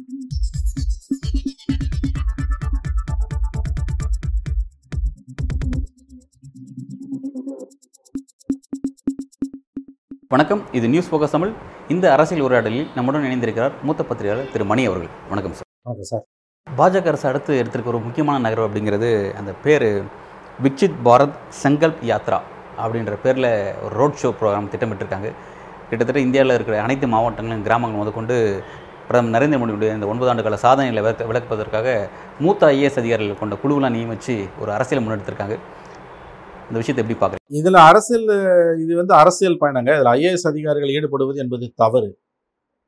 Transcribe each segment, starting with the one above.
வணக்கம் இது news focus Tamil. இந்த அரசியல் உரையாடலில் நம்முடன் இணைந்திருக்கிறார் மூத்த பத்திரிகையாளர் திரு மணி அவர்கள். வணக்கம் சார். Okay sir. பாஜக அரசு அடுத்து எடுத்திருக்க ஒரு முக்கியமான நகரம் அப்படிங்கிறது அந்த பேர் விக்சித் பாரத் சங்கல்ப் யாத்ரா அப்படின்ற பேரில் ஒரு ரோட் ஷோ ப்ரோக்ராம் திட்டமிட்டிருக்காங்க. கிட்டத்தட்ட இந்தியாவில் இருக்கிற அனைத்து மாவட்டங்களும் கிராமங்கள் முதற்கொண்டு பிரதமர் நரேந்திர மோடியுடைய இந்த ஒன்பது ஆண்டு கால சாதனைகளை விளக்க விளக்குவதற்காக மூத்த ஐஏஎஸ் அதிகாரிகள் கொண்ட குழுவெலாம் நியமித்து ஒரு அரசியல் முன்னெடுத்திருக்காங்க. இந்த விஷயத்தை எப்படி பார்க்குறீங்க? இதில் அரசியல் இது வந்து அரசியல் பயணங்க. இதில் ஐஏஎஸ் அதிகாரிகள் ஈடுபடுவது என்பது தவறு.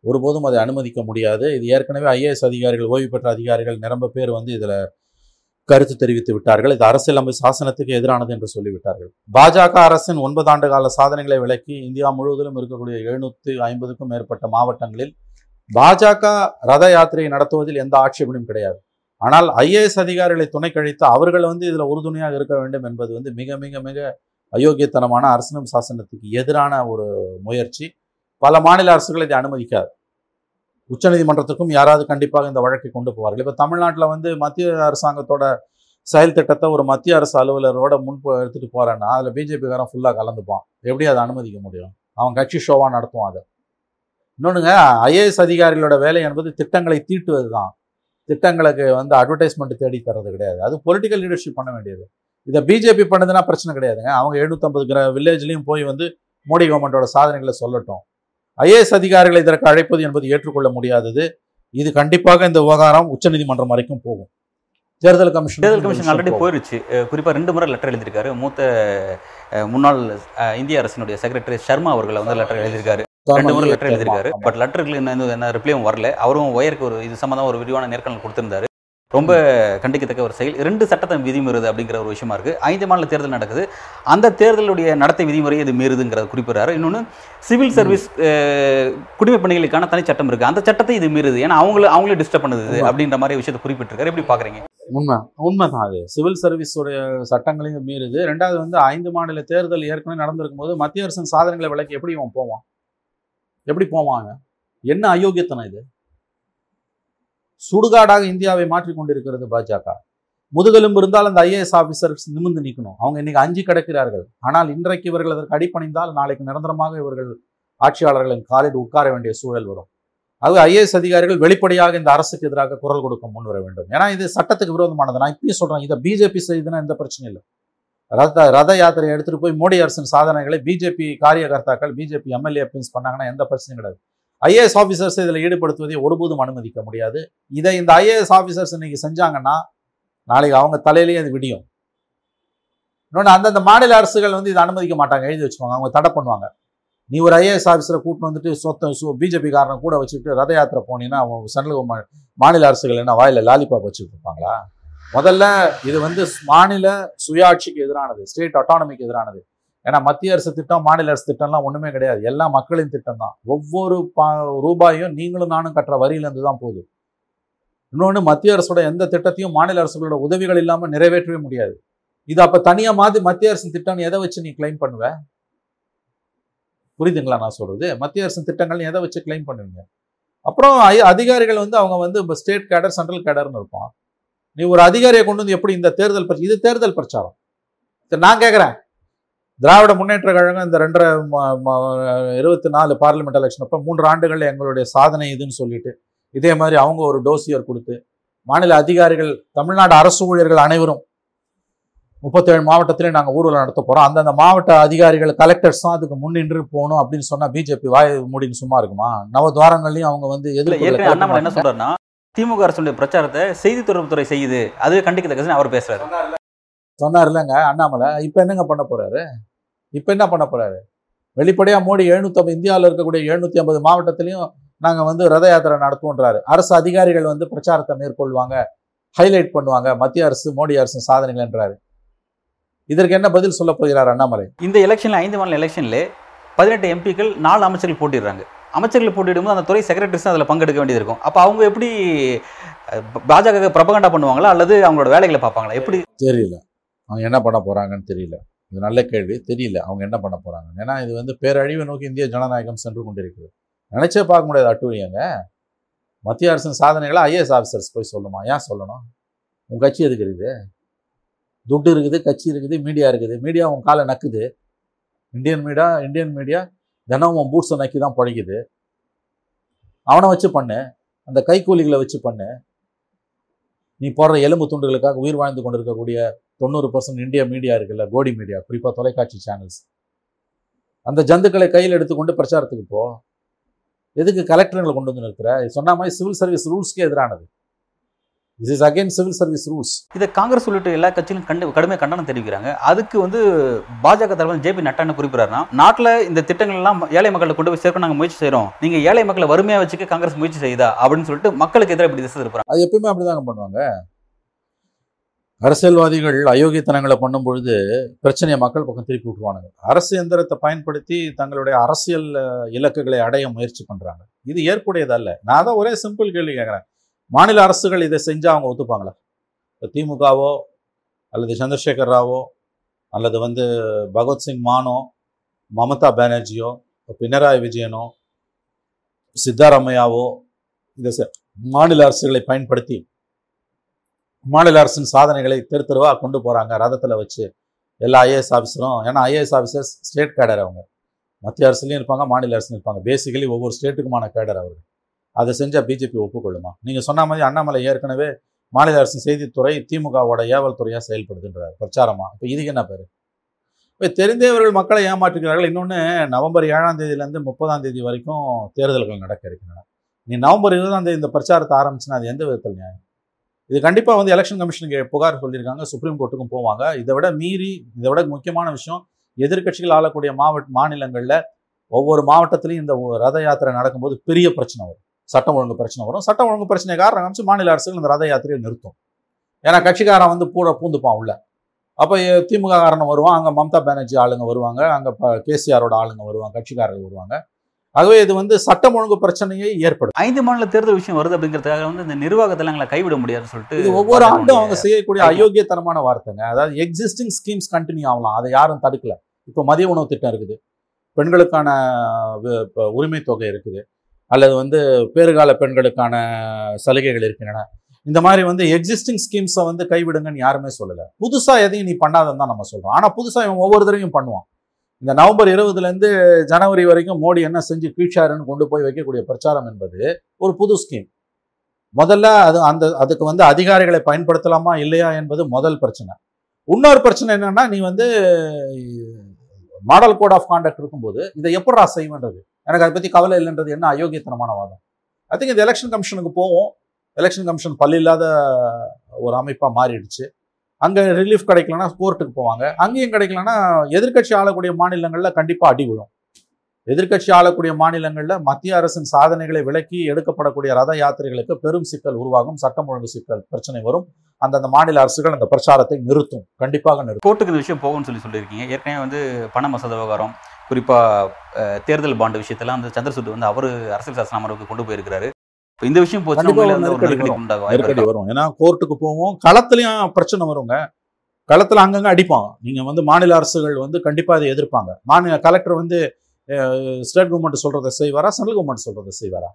ஒருபோதும் அதை அனுமதிக்க முடியாது. இது ஏற்கனவே ஐஏஎஸ் அதிகாரிகள் ஓய்வு பெற்ற அதிகாரிகள் நிரம்ப பேர் வந்து இதில் கருத்து தெரிவித்து விட்டார்கள். இது அரசியலமைப்பு சாசனத்துக்கு எதிரானது என்று சொல்லிவிட்டார்கள். பாஜக அரசின் ஒன்பது ஆண்டு கால சாதனைகளை விளக்கி இந்தியா முழுவதிலும் இருக்கக்கூடிய எழுநூற்றி ஐம்பதுக்கும் மேற்பட்ட மாவட்டங்களில் பாஜக ரத யாத்திரையை நடத்துவதில் எந்த ஆட்சேபனையும் கிடையாது. ஆனால் ஐஏஎஸ் அதிகாரிகளை துணை கழித்து அவர்கள் வந்து இதில் உறுதுணையாக இருக்க வேண்டும் என்பது வந்து மிக மிக மிக அயோக்கியத்தனமான அரசினம் சாசனத்துக்கு எதிரான ஒரு முயற்சி. பல மாநில அரசுகள் இதை அனுமதிக்காது. உச்சநீதிமன்றத்துக்கும் யாராவது கண்டிப்பாக இந்த வழக்கை கொண்டு போவார்கள். இப்போ தமிழ்நாட்டில் வந்து மத்திய அரசாங்கத்தோட செயல் திட்டத்தை ஒரு மத்திய அரசு அலுவலரோட முன்பு எடுத்துகிட்டு போகிறேன்னா அதில் பிஜேபிக்காரன் ஃபுல்லாக கலந்துப்பான். எப்படி அதை அனுமதிக்க முடியும்? அவன் கட்சி ஷோவாக நடத்துவான் அதை. இன்னொன்றுங்க ஐஏஎஸ் அதிகாரிகளோட வேலை என்பது திட்டங்களை தீட்டுவது தான் திட்டங்களுக்கு வந்து அட்வர்டைஸ்மெண்ட் தேடி தர்றது கிடையாது. அது பொலிட்டிக்கல் லீடர்ஷிப் பண்ண வேண்டியது. இதை பிஜேபி பண்ணுதுன்னா பிரச்சனை கிடையாதுங்க. அவங்க எழுநூத்தம்பது கிர வில்லேஜ்லையும் போய் வந்து மோடி கவர்மெண்டோட சாதனைகளை சொல்லட்டும். ஐஏஎஸ் அதிகாரிகளை இதற்கு அழைப்பது என்பது ஏற்றுக்கொள்ள முடியாதது. இது கண்டிப்பாக இந்த விவகாரம் உச்சநீதிமன்றம் வரைக்கும் போகும். தேர்தல் கமிஷன் தேர்தல் கமிஷன் ஆல்ரெடி போயிருச்சு. அஹ் குறிப்பா ரெண்டு முறை லெட்டர் எழுதியிருக்காரு. மூத்த முன்னாள் இந்திய அரசினுடைய செக்ரட்டரி சர்மா அவர்களை வந்து லெட்டர் எழுதியிருக்காரு. ரெண்டு முறை லெட்டர் எழுதியிருக்காரு. பட் லெட்டருக்கு என்ன என்ன ரிப்ளையும் வரல. அவரும் ஒயருக்கு ஒரு இது சம்மந்தமா ஒரு விரிவான நேர்காணல் கொடுத்திருந்தாரு. ரொம்ப கண்டிக்கத்தக்க ஒரு செயல். இரண்டு சட்டத்தை விதிமீறுது அப்படிங்கிற ஒரு விஷயமா இருக்கு. ஐந்து மாநில தேர்தல் நடக்குது. அந்த தேர்தலுடைய நடத்தை விதிமுறையை இது மீறுதுங்கிறத குறிப்பிடுறாரு. இன்னொன்று சிவில் சர்வீஸ் குடிமைப் பணிகளுக்கான தனி சட்டம் இருக்கு. அந்த சட்டத்தை இது மீறுது. ஏன்னா அவங்கள அவங்களே டிஸ்டர்ப் பண்ணுது. அப்படின்ற மாதிரி விஷயத்தை குறிப்பிட்டிருக்காரு. எப்படி பாக்குறீங்க? உண்மை. உண்மைதான் அது. சிவில் சர்வீஸோடைய சட்டங்களையும் மீறுது. ரெண்டாவது வந்து ஐந்து மாநில தேர்தல் ஏற்கனவே நடந்திருக்கும் போது மத்திய அரசின் சாதனைகளை விளக்கி எப்படி இவன் போவான்? எப்படி போவாங்க? என்ன அயோக்கியத்தனம் இது? சுடுகாடாக இந்தியாவை மாற்றிக்கொண்டிருக்கிறது பாஜக. முதுகெலும்பு இருந்தால் அந்த ஐஏஎஸ் ஆஃபீஸர்ஸ் நிமிர்ந்து நிற்கணும் அவங்க இன்னைக்கு அஞ்சு கிடக்கிறார்கள். ஆனால் இன்றைக்கு இவர்கள் அதற்கு அடிப்பணிந்தால் நாளைக்கு நிரந்தரமாக இவர்கள் ஆட்சியாளர்களின் காலில் உட்கார வேண்டிய சூழல் வரும். அது ஐஏஎஸ் அதிகாரிகள் வெளிப்படையாக இந்த அரசுக்கு எதிராக குரல் கொடுக்க முன்வர வேண்டும். ஏன்னா இது சட்டத்துக்கு விரோதமானது. நான் இப்பயும் சொல்றேன் இதை பிஜேபி செய்யுதுன்னா எந்த பிரச்சனையும் இல்லை. ரத ரத யாத்திரையை எடுத்துகிட்டு போய் மோடி அரசின் சாதனைகளை பிஜேபி காரியகர்த்தாக்கள் பிஜேபி எம்எல்ஏ பின்ஸ் பண்ணாங்கன்னா எந்த பிரச்சனையும் கிடையாது. ஐஏஎஸ் ஆஃபீஸர்ஸ் இதில் ஈடுபடுத்துவதை ஒருபோதும் அனுமதிக்க முடியாது. இதை இந்த ஐஏஎஸ் ஆஃபீஸர்ஸ் இன்னைக்கு செஞ்சாங்கன்னா நாளைக்கு அவங்க தலையிலேயே அது விடியும். இன்னொன்று அந்தந்த மாநில அரசுகள் வந்து இதை அனுமதிக்க மாட்டாங்க. எழுதி வச்சுக்கோங்க அவங்க தடை பண்ணுவாங்க. நீ ஒரு ஐஏஎஸ் ஆஃபீஸரை கூட்டின்னு வந்துட்டு சொத்த பிஜேபி காரனை கூட வச்சுக்கிட்டு ரத யாத்திரை போனீங்கன்னா அவங்க சென்ட்ரல் மாநில அரசுகள் என்ன வாயில் லாலிபாப் வச்சுட்டு இருப்பாங்களா? முதல்ல இது வந்து மாநில சுயாட்சிக்கு எதிரானது ஸ்டேட் அட்டானமிக்கு எதிரானது. ஏன்னா மத்திய அரசு திட்டம் மாநில அரசு திட்டம்லாம் ஒன்றுமே கிடையாது. எல்லாம் மக்களின் திட்டம் தான் ஒவ்வொரு பா ரூபாயும் நீங்களும் நானும் கட்டுற வரியிலேருந்து தான் போகுது. இன்னொன்று மத்திய அரசோட எந்த திட்டத்தையும் மாநில அரசுகளோட உதவிகள் இல்லாமல் நிறைவேற்றவே முடியாது. இது அப்போ தனியாக மாதிரி மத்திய அரசின் திட்டம்னு எதை வச்சு நீ கிளைம் பண்ணுவ? புரியுதுங்களா நான் சொல்கிறது மத்திய அரசின் திட்டங்கள் எதை வச்சு கிளைம் பண்ணுவீங்க? அப்புறம் அதிகாரிகள் வந்து அவங்க வந்து இப்போ ஸ்டேட் கேடர் சென்ட்ரல் கேடர்னு இருப்பான். நீ ஒரு அதிகாரியை கொண்டு வந்து எப்படி இந்த தேர்தல் பிரச்சனை இது தேர்தல் பிரச்சாரம். சரி, நான் கேட்குறேன் திராவிட முன்னேற்ற கழகம் இந்த ரெண்டரை இருபத்தி நாலு பார்லிமெண்ட் எலெக்ஷன் அப்போ மூன்று ஆண்டுகள் எங்களுடைய சாதனை இதுன்னு சொல்லிட்டு இதே மாதிரி அவங்க ஒரு டோசியர் கொடுத்து மாநில அதிகாரிகள் தமிழ்நாடு அரசு ஊழியர்கள் அனைவரும் முப்பத்தேழு மாவட்டத்திலே நாங்கள் ஊர்வலம் நடத்த போகிறோம் அந்தந்த மாவட்ட அதிகாரிகள் கலெக்டர்ஸ் தான் அதுக்கு முன்னின்று போகணும் அப்படின்னு சொன்னா பிஜேபி வாய் மூடின்னு சும்மா இருக்குமா? நவத்வாரங்களையும் அவங்க வந்து அண்ணாமலை என்ன மாட்டாங்க. திமுக அரசுடைய பிரச்சாரத்தை செய்தி தொடர்புத்துறை செய்யுது. அதுவே கண்டிக்கத்தக்கதுன்னு அவர் பேசுறாரு. சொன்னார் இல்லைங்க அண்ணாமலை. இப்போ என்னங்க பண்ண போறாரு? இப்போ என்ன பண்ண போறாரு? வெளிப்படையா மோடி எழுநூத்தி இந்தியாவில் இருக்கக்கூடிய எழுநூத்தி ஐம்பது மாவட்டத்திலையும் நாங்க வந்து ரத யாத்திரை நடத்துவோன்றாரு. அரசு அதிகாரிகள் வந்து பிரச்சாரத்தை மேற்கொள்வாங்க ஹைலைட் பண்ணுவாங்க மத்திய அரசு மோடி அரசு சாதனைகள் என்றாரு. இதற்கு என்ன பதில் சொல்ல போகிறார் அண்ணாமலை? இந்த எலெக்ஷன்ல ஐந்து மாநில எலெக்ஷன்ல பதினெட்டு எம்பிக்கள் நாலு அமைச்சர்கள் போட்டிடுறாங்க. அமைச்சர்கள் போட்டிடும்போது அந்த துறை செக்ரட்டரிஸும் அதில் பங்கெடுக்க வேண்டியது இருக்கும். அப்போ அவங்க எப்படி பாஜக பிரபகண்டா பண்ணுவாங்களா அல்லது அவங்களோட வேலைகளை பார்ப்பாங்களா? எப்படி? தெரியல. அவங்க என்ன பண்ண போகிறாங்கன்னு தெரியல. இது நல்ல கேள்வி. தெரியல. அவங்க என்ன பண்ண போகிறாங்க ஏன்னா இது வந்து பேரழிவை நோக்கி இந்திய ஜனநாயகம் சென்று கொண்டிருக்கிறது. நினச்சே பார்க்க முடியாது அட்டுழியங்க மத்திய அரசின் சாதனைகளை ஐஏஎஸ் ஆஃபீஸர்ஸ் போய் சொல்லுமா? ஏன் சொல்லணும்? உன் கட்சி எதுக்கு இருக்குது? துட்டு இருக்குது கட்சி இருக்குது மீடியா இருக்குது. மீடியா உன் காலை நக்குது. இந்தியன் மீடியா இந்தியன் மீடியா தினம் உன் பூட்ஸை நக்கி தான் பழகிது. அவனை வச்சு பண்ணு. அந்த கைக்கூலிகளை வச்சு பண்ணு. நீ போடுற எலும்பு துண்டுகளுக்காக உயிர் வாழ்ந்து கொண்டிருக்கக்கூடிய தொண்ணூறு பர்சன்ட் இந்தியா மீடியா இருக்குல்ல கோடி மீடியா குறிப்பாக தொலைக்காட்சி சேனல்ஸ் அந்த ஜந்துக்களை கையில் எடுத்துக்கொண்டு பிரச்சாரத்துக்கு போ. எதுக்கு கலெக்டருங்களை கொண்டு வந்து நிறுத்துற? இது சொன்ன மாதிரி சிவில் சர்வீஸ் ரூல்ஸ்க்கே எதிரானது. This is again civil service rules இதை காங்கிரஸ் உள்ளிட்ட எல்லா கட்சியிலும் கண்டு கடுமையாக கண்டனம் தெரிவிக்கிறாங்க. அதுக்கு வந்து பாஜக தலைவர் ஜே பி நட்டா என்ன குறிப்பிடாருன்னா நாட்டில் இந்த திட்டங்கள் எல்லாம் ஏழை மக்களை கொண்டு போய் சேர்க்க நாங்கள் முயற்சி செய்கிறோம் நீங்க ஏழை மக்களை வறுமையாக வச்சுக்க காங்கிரஸ் முயற்சி செய்யுதா? அப்படின்னு சொல்லிட்டு மக்களுக்கு எதிராக இப்படி திசை திருப்புறாங்க. அது எப்பயுமே அப்படிதாங்க பண்ணுவாங்க. அரசியல்வாதிகள் அயோக்கியத்தனங்களை பண்ணும் பொழுது பிரச்சனையை மக்கள் பக்கம் திருப்பி விட்டுருவானுங்க. அரசு எந்திரத்தை பயன்படுத்தி தங்களுடைய அரசியல் இலக்குகளை அடைய முயற்சி பண்றாங்க. இது ஏற்புடையதல்ல. நான் தான் ஒரே சிம்பிள் கேள்வி கேட்குறேன். மாநில அரசுகள் இதை செஞ்சால் அவங்க ஒத்துப்பாங்களா? இப்போ திமுகவோ அல்லது சந்திரசேகர் ராவோ அல்லது வந்து பகவத்சிங் மானோ மமதா பானர்ஜியோ பினராயி விஜயனோ சித்தாராமையாவோ இந்த மாநில அரசுகளை பயன்படுத்தி மாநில அரசின் சாதனைகளை தெரு தெருவாக கொண்டு போகிறாங்க ரதத்தில் வச்சு எல்லா ஐஏஎஸ் ஆஃபீஸரும் ஏன்னா ஐஏஎஸ் ஆஃபீஸர்ஸ் ஸ்டேட் கேடர் அவங்க. மத்திய அரசுலையும் இருப்பாங்க மாநில அரசுலையும் இருப்பாங்க. பேசிக்கலி ஒவ்வொரு ஸ்டேட்டுக்குமான கேடர் அவர்கள். அதை செஞ்சால் பிஜேபி ஒப்புக்கொள்ளுமா? நீங்கள் சொன்ன மாதிரி அண்ணாமலை ஏற்கனவே மாநில அரசின் செய்தித்துறை திமுகவோட ஏவல் துறையாக செயல்படுதுன்றார். பிரச்சாரமா? இப்போ இதுக்கு என்ன பேர்? இப்போ தெரிந்தவர்கள் மக்களை ஏமாற்றுகிறார்கள். இன்னொன்று நவம்பர் ஏழாம் தேதியிலேருந்து முப்பதாம் தேதி வரைக்கும் தேர்தல்கள் நடக்க இருக்கின்றன. நீ நவம்பர் இருபதாம் தேதி இந்த பிரச்சாரத்தை ஆரம்பிச்சுன்னா அது எந்த விதத்தில் நியாயம்? இது கண்டிப்பாக வந்து எலெக்ஷன் கமிஷனுக்கு புகார் சொல்லியிருக்காங்க. சுப்ரீம் கோர்ட்டுக்கும் போவாங்க. இதை விட மீறி இதை விட முக்கியமான விஷயம் எதிர்க்கட்சிகள் ஆளக்கூடிய மாவட்ட மாநிலங்களில் ஒவ்வொரு மாவட்டத்திலையும் இந்த ரத யாத்திரை நடக்கும்போது பெரிய பிரச்சனை வரும். சட்டம் ஒழுங்கு பிரச்சனை வரும். சட்டம் ஒழுங்கு பிரச்சனை காரணம் காமிச்சு மாநில அரசுகள் இந்த ரத யாத்திரையை நிறுத்தும். ஏன்னா கட்சிக்காரன் வந்து பூட பூந்துப்பான் உள்ள. அப்போ திமுக காரன் வருவான் அங்கே மம்தா பானர்ஜி ஆளுங்க வருவாங்க அங்கே கேசிஆரோட ஆளுங்க வருவாங்க கட்சிக்காரர்கள் வருவாங்க. ஆகவே இது வந்து சட்டம் ஒழுங்கு பிரச்சனையை ஏற்படுத்தும். ஐந்து மாநில தேர்தல் விஷயம் வருது அப்படிங்கிறதுக்காக வந்து இந்த நிர்வாகத்தில் எங்களை கைவிட முடியாதுன்னு சொல்லிட்டு இது ஒவ்வொரு ஆண்டும் அவங்க செய்யக்கூடிய. அயோக்கியத்தனமான வார்த்தைங்க. அதாவது எக்ஸிஸ்டிங் ஸ்கீம்ஸ் கண்டினியூ ஆகலாம். அதை யாரும் தடுக்கல. இப்போ மதிய உணவு திட்டம் இருக்குது. பெண்களுக்கான உரிமை தொகை இருக்குது. அல்லது வந்து பேறுகால பெண்களுக்கான சலுகைகள் இருக்கின்றன. இந்த மாதிரி வந்து எக்ஸிஸ்டிங் ஸ்கீம்ஸை வந்து கைவிடுங்கன்னு யாருமே சொல்லலை. புதுசாக எதையும் நீ பண்ணாதன்னு தான் நம்ம சொல்கிறோம் ஆனால் புதுசாக இவன் ஒவ்வொரு தடவையும் பண்ணுவான். இந்த நவம்பர் இருபதுலேருந்து ஜனவரி வரைக்கும் மோடி என்ன செஞ்சு கீழ்ச்சாருன்னு கொண்டு போய் வைக்கக்கூடிய பிரச்சாரம் என்பது ஒரு புது ஸ்கீம் முதல்ல அது அந்த அதுக்கு வந்து அதிகாரிகளை பயன்படுத்தலாமா இல்லையா என்பது முதல் பிரச்சனை. இன்னொரு பிரச்சனை என்னென்னா நீ வந்து மாடல் கோட் ஆஃப் கான்டக்ட் இருக்கும்போது இதை எப்படா செய்வேன்றது? எனக்கு அதை பற்றி கவலை இல்லைன்றது என்ன? அயோக்கியத்தனமான வாதம் ஐ திங்க் இது எலெக்ஷன் கமிஷனுக்கு போவோம். எலெக்ஷன் கமிஷன் பல்லு இல்லாத ஒரு அமைப்பாக மாறிடுச்சு. அங்கே ரிலீஃப் கிடைக்கலன்னா கோர்ட்டுக்கு போவாங்க. அங்கேயும் கிடைக்கலன்னா எதிர்க்கட்சி ஆளக்கூடிய மாநிலங்களில் கண்டிப்பாக அடி விழும். எதிர்க்கட்சி ஆளக்கூடிய மாநிலங்களில் மத்திய அரசின் சாதனைகளை விலக்கி எடுக்கப்படக்கூடிய ரத யாத்திரைகளுக்கு பெரும் சிக்கல் உருவாகும். சட்டம் ஒழுங்கு சிக்கல் பிரச்சனை வரும். அந்தந்த மாநில அரசுகள் அந்த பிரச்சாரத்தை நிறுத்தும். கண்டிப்பாக நிறுத்தும். கோர்ட்டுக்கு இந்த விஷயம் போகும்னு சொல்லி சொல்லியிருக்கீங்க. ஏற்கனவே வந்து பண மசோதா விவகாரம் குறிப்பாக தேர்தல் பாண்டு விஷயத்தெல்லாம் வந்து சந்திரசூட் வந்து அவர் அரசியல் சாசன அமர்வுக்கு கொண்டு போயிருக்கிறாரு. இந்த விஷயம் நெருக்கடி? வரும். ஏன்னா கோர்ட்டுக்கு போவோம். களத்துலயும் பிரச்சனை வருங்க. களத்துல அங்கங்க அடிப்பாங்க. நீங்க வந்து மாநில அரசுகள் வந்து கண்டிப்பா அதை எதிர்ப்பாங்க. மாநில கலெக்டர் வந்து ஸ்டேட் கவர்மெண்ட் சொல்கிறத செய்வாரா? சென்ட்ரல் கவர்மெண்ட் சொல்கிறத செய்வாரா?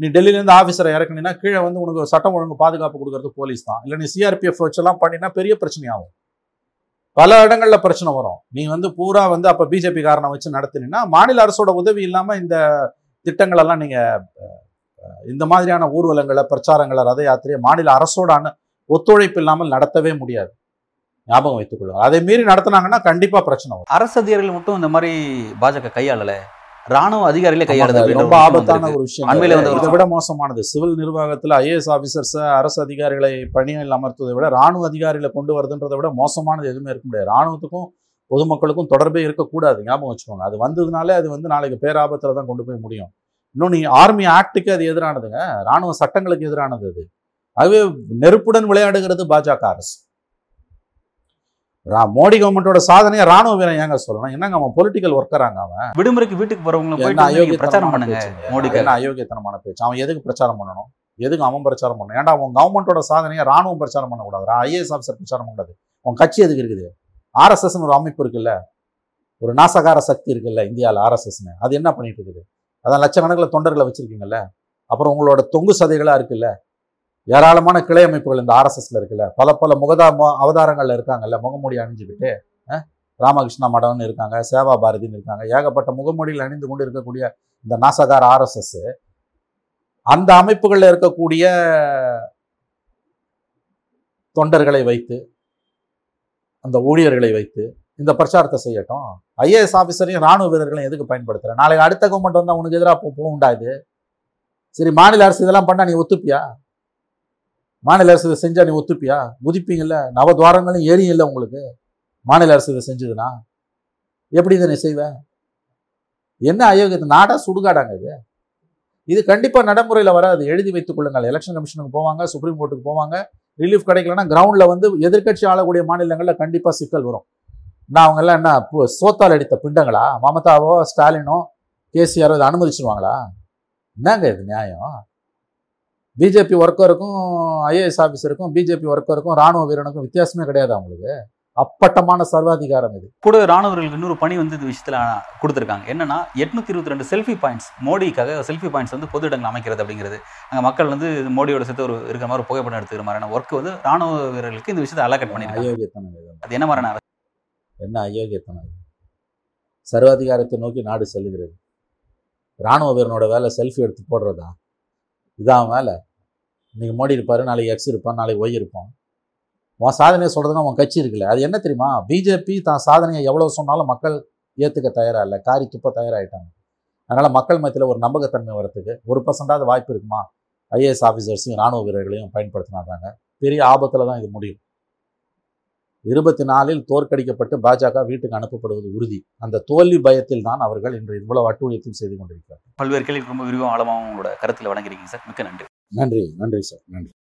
நீ டெல்லியிலேருந்து ஆஃபீஸரை இறக்குனீங்கன்னா கீழே வந்து உனக்கு சட்டம் ஒழுங்கு பாதுகாப்பு கொடுக்கறது போலீஸ் தான். இல்லை நீ சிஆர்பிஎஃப் வச்செல்லாம் பண்ணினா பெரிய பிரச்சனையாகும். பல இடங்களில் பிரச்சனை வரும். நீ வந்து பூரா வந்து அப்போ பிஜேபி காரனை வச்சு நடத்தினீங்கன்னா மாநில அரசோட உதவி இல்லாமல் இந்த திட்டங்களெல்லாம் நீங்கள் இந்த மாதிரியான ஊர்வலங்களை பிரச்சாரங்களை ரத யாத்திரையை மாநில அரசோட ஒத்துழைப்பு இல்லாமல் நடத்தவே முடியாது. ஞாபகம் வைத்துக் கொள்ளுங்க அதை மீறி நடத்துனாங்கன்னா கண்டிப்பா பிரச்சனை வரும். அரசு அதிகாரிகள் மட்டும் இந்த மாதிரி பாஜக கையாளல? ராணுவ அதிகாரிகளே கையாளுது ரொம்ப ஆபத்தான. ஒரு விஷயம் அண்மையில வந்த ஒரு இதை விட மோசமானது சிவில் நிர்வாகத்தில் ஐஏஎஸ் ஆபீசர்ஸ் அரசு அதிகாரிகளை பணியில் அமர்த்துவதை விட ராணுவ அதிகாரிகளை கொண்டு வருதுன்றதை விட மோசமானது எதுவுமே இருக்க முடியாது. ராணுவத்துக்கும் பொதுமக்களுக்கும் தொடர்பே இருக்கக்கூடாது. ஞாபகம் வச்சுக்கோங்க. அது வந்ததுனாலே அது வந்து நாளைக்கு பேராபத்தில் தான் கொண்டு போய் முடியும். இன்னொன்று ஆர்மி ஆக்டுக்கு அது எதிரானதுங்க. ராணுவ சட்டங்களுக்கு எதிரானது அது. ஆகவே நெருப்புடன் விளையாடுகிறது பாஜக அரசு. மோடி கவர்மெண்டோட சாதனையை ராணுவ வீரன் ஏங்க சொல்லணும்? என்னங்க அவன் பொலிட்டிக்கல் ஒர்க்கராங்க அவன்? விடுமுறைக்கு வீட்டுக்கு போறவங்க என்ன போயிட்டு வந்து நீங்க பிரச்சாரம் பண்ணுங்க. மோடிக்கு என்ன அயோக்கியத்தனமான பேச்சு? அவன் எதுக்கு பிரச்சாரம் பண்ணணும்? எதுக்கு அவன் பிரச்சாரம் பண்ணணும்? ஏன்டா அவன் கவர்மெண்டோட சாதனையை ராணுவம் பிரச்சாரம் பண்ணக்கூடாது? ஐஏஎஸ் ஆஃபீஸர் பிரச்சாரம் பண்ணக்கூடாது. உன் கட்சி எதுக்கு இருக்குது? ஆர்எஸ்எஸ்னு ஒரு அமைப்பு இருக்குல்ல? ஒரு நாசகார சக்தி இருக்குல்ல இந்தியாவில் ஆர்எஸ்எஸ்னு அது என்ன பண்ணிட்டு இருக்குது? அதான் லட்சக்கணக்கில் தொண்டர்களை வச்சிருக்கீங்கல்ல? அப்புறம் உங்களோட தொங்கு சதைகளா இருக்குல்ல? ஏராளமான கிளை அமைப்புகள் இந்த ஆர்எஸ்எஸ்ல இருக்குல்ல. பல பல முகதா அவதாரங்கள்ல இருக்காங்கல்ல. முகமூடி அணிஞ்சுக்கிட்டு ராமகிருஷ்ணா மடம்னு இருக்காங்க சேவா பாரதின்னு இருக்காங்க. ஏகப்பட்ட முகமூடியில் அணிந்து கொண்டு இருக்கக்கூடிய இந்த நாசகார் ஆர்எஸ்எஸ். அந்த அமைப்புகளில் இருக்கக்கூடிய தொண்டர்களை வைத்து அந்த ஊழியர்களை வைத்து இந்த பிரச்சாரத்தை செய்யட்டும். ஐஏஎஸ் ஆஃபீஸரையும் ராணுவ வீரர்களையும் எதுக்கு பயன்படுத்துகிற நாளைக்கு அடுத்த கவர்மெண்ட் வந்தா உனக்கு எதிராக போகுண்டா உண்டாது சரி மாநில அரசு இதெல்லாம் பண்ணா நீ ஒத்துப்பியா? மாநில அரசு இதை செஞ்சால் நீ ஒத்துப்பியா? குதிப்பீங்கல்ல நவதுவாரங்களும் ஏறி இல்லை உங்களுக்கு. மாநில அரசு இதை செஞ்சதுன்னா. எப்படி இதை நீ செய்வேன் என்ன அயோக்கியத்தை? நாடா சுடுகாடாங்க இது. இது கண்டிப்பாக நடைமுறையில் வராது. எழுதி வைத்துக் கொள்ளுங்கள். எலெக்ஷன் கமிஷனுக்கு போவாங்க சுப்ரீம் கோர்ட்டுக்கு போவாங்க. ரிலீஃப் கிடைக்கலன்னா கிரவுண்டில் வந்து எதிர்க்கட்சி ஆளக்கூடிய மாநிலங்களில் கண்டிப்பாக சிக்கல் வரும். நான் அவங்கெல்லாம் என்ன சோத்தால் அடித்த பிண்டங்களா? மமதாவோ ஸ்டாலினோ கேசிஆரோ இதை அனுமதிச்சிருவாங்களா? என்னங்க இது நியாயம்? பிஜேபி ஒர்க்கருக்கும் ஐஏஎஸ் ஆஃபீஸருக்கும் பிஜேபி ஒர்க்கருக்கும் ராணுவ வீரனுக்கும் வித்தியாசமே கிடையாது அவங்களுக்கு. அப்பட்டமான சர்வாதிகாரம் இது. கூட ராணுவர்களுக்கு இன்னொரு பணி வந்து இந்த விஷயத்துல கொடுத்துருக்காங்க. என்னன்னா எட்நூத்தி இருபத்தி ரெண்டு செல்ஃபி பாயிண்ட்ஸ் மோடிக்காக செல்ஃபி பாயிண்ட்ஸ் வந்து பொது இடங்கள் அமைக்கிறது அப்படிங்கிறது. அங்க மக்கள் வந்து மோடியோட சேர்த்து ஒரு இருக்கிற மாதிரி புகைப்படம் எடுத்துக்கிற மாதிரியான ஒர்க் வந்து ராணுவ வீரர்களுக்கு இந்த விஷயத்தை அலகட் பண்ணிருக்காங்க அயோக்கியத்தனம் அது என்ன மாதிரியான என்ன அயோக்கியத்தனம் இது? சர்வாதிகாரத்தை நோக்கி நாடு செல்லுகிறது. ராணுவ வீரனோட வேலை செல்ஃபி எடுத்து போடுறதா? இதான் வேலை. இன்றைக்கி மோடி இருப்பார் நாளைக்கு எக்ஸ் இருப்பான் நாளைக்கு ஒய் இருப்பான். உன் சாதனையை சொல்கிறதுனா உன் கட்சி இருக்குல்ல. அது என்ன தெரியுமா? பிஜேபி தான் சாதனையை எவ்வளோ சொன்னாலும் மக்கள் ஏற்றுக்க தயாராக இல்லை. காரி துப்ப தயாராகிட்டாங்க அதனால் மக்கள் மத்தியில் ஒரு நம்பகத்தன்மை வரத்துக்கு ஒரு பர்சன்டாவது வாய்ப்பு இருக்குமா? ஐஏஎஸ் ஆஃபீஸர்ஸையும் ராணுவ வீரர்களையும் பயன்படுத்தினாங்க பெரிய ஆபத்தில் தான் இது முடியும். இருபத்தி நாலில் தோற்கடிக்கப்பட்டு பாஜக வீட்டுக்கு அனுப்பப்படுவது உறுதி. அந்த தோல்வி பயத்தில் தான் அவர்கள் இன்று இவ்வளவு அட்டூழியத்தில் செய்து கொண்டிருக்கிறார் பல்வேறு கேள்வி ரொம்ப விரிவாக ஆழமாகவும் உங்களோட கருத்தில் வழங்கிருக்கீங்க சார். மிக்க நன்றி. நன்றி நன்றி சார் நன்றி.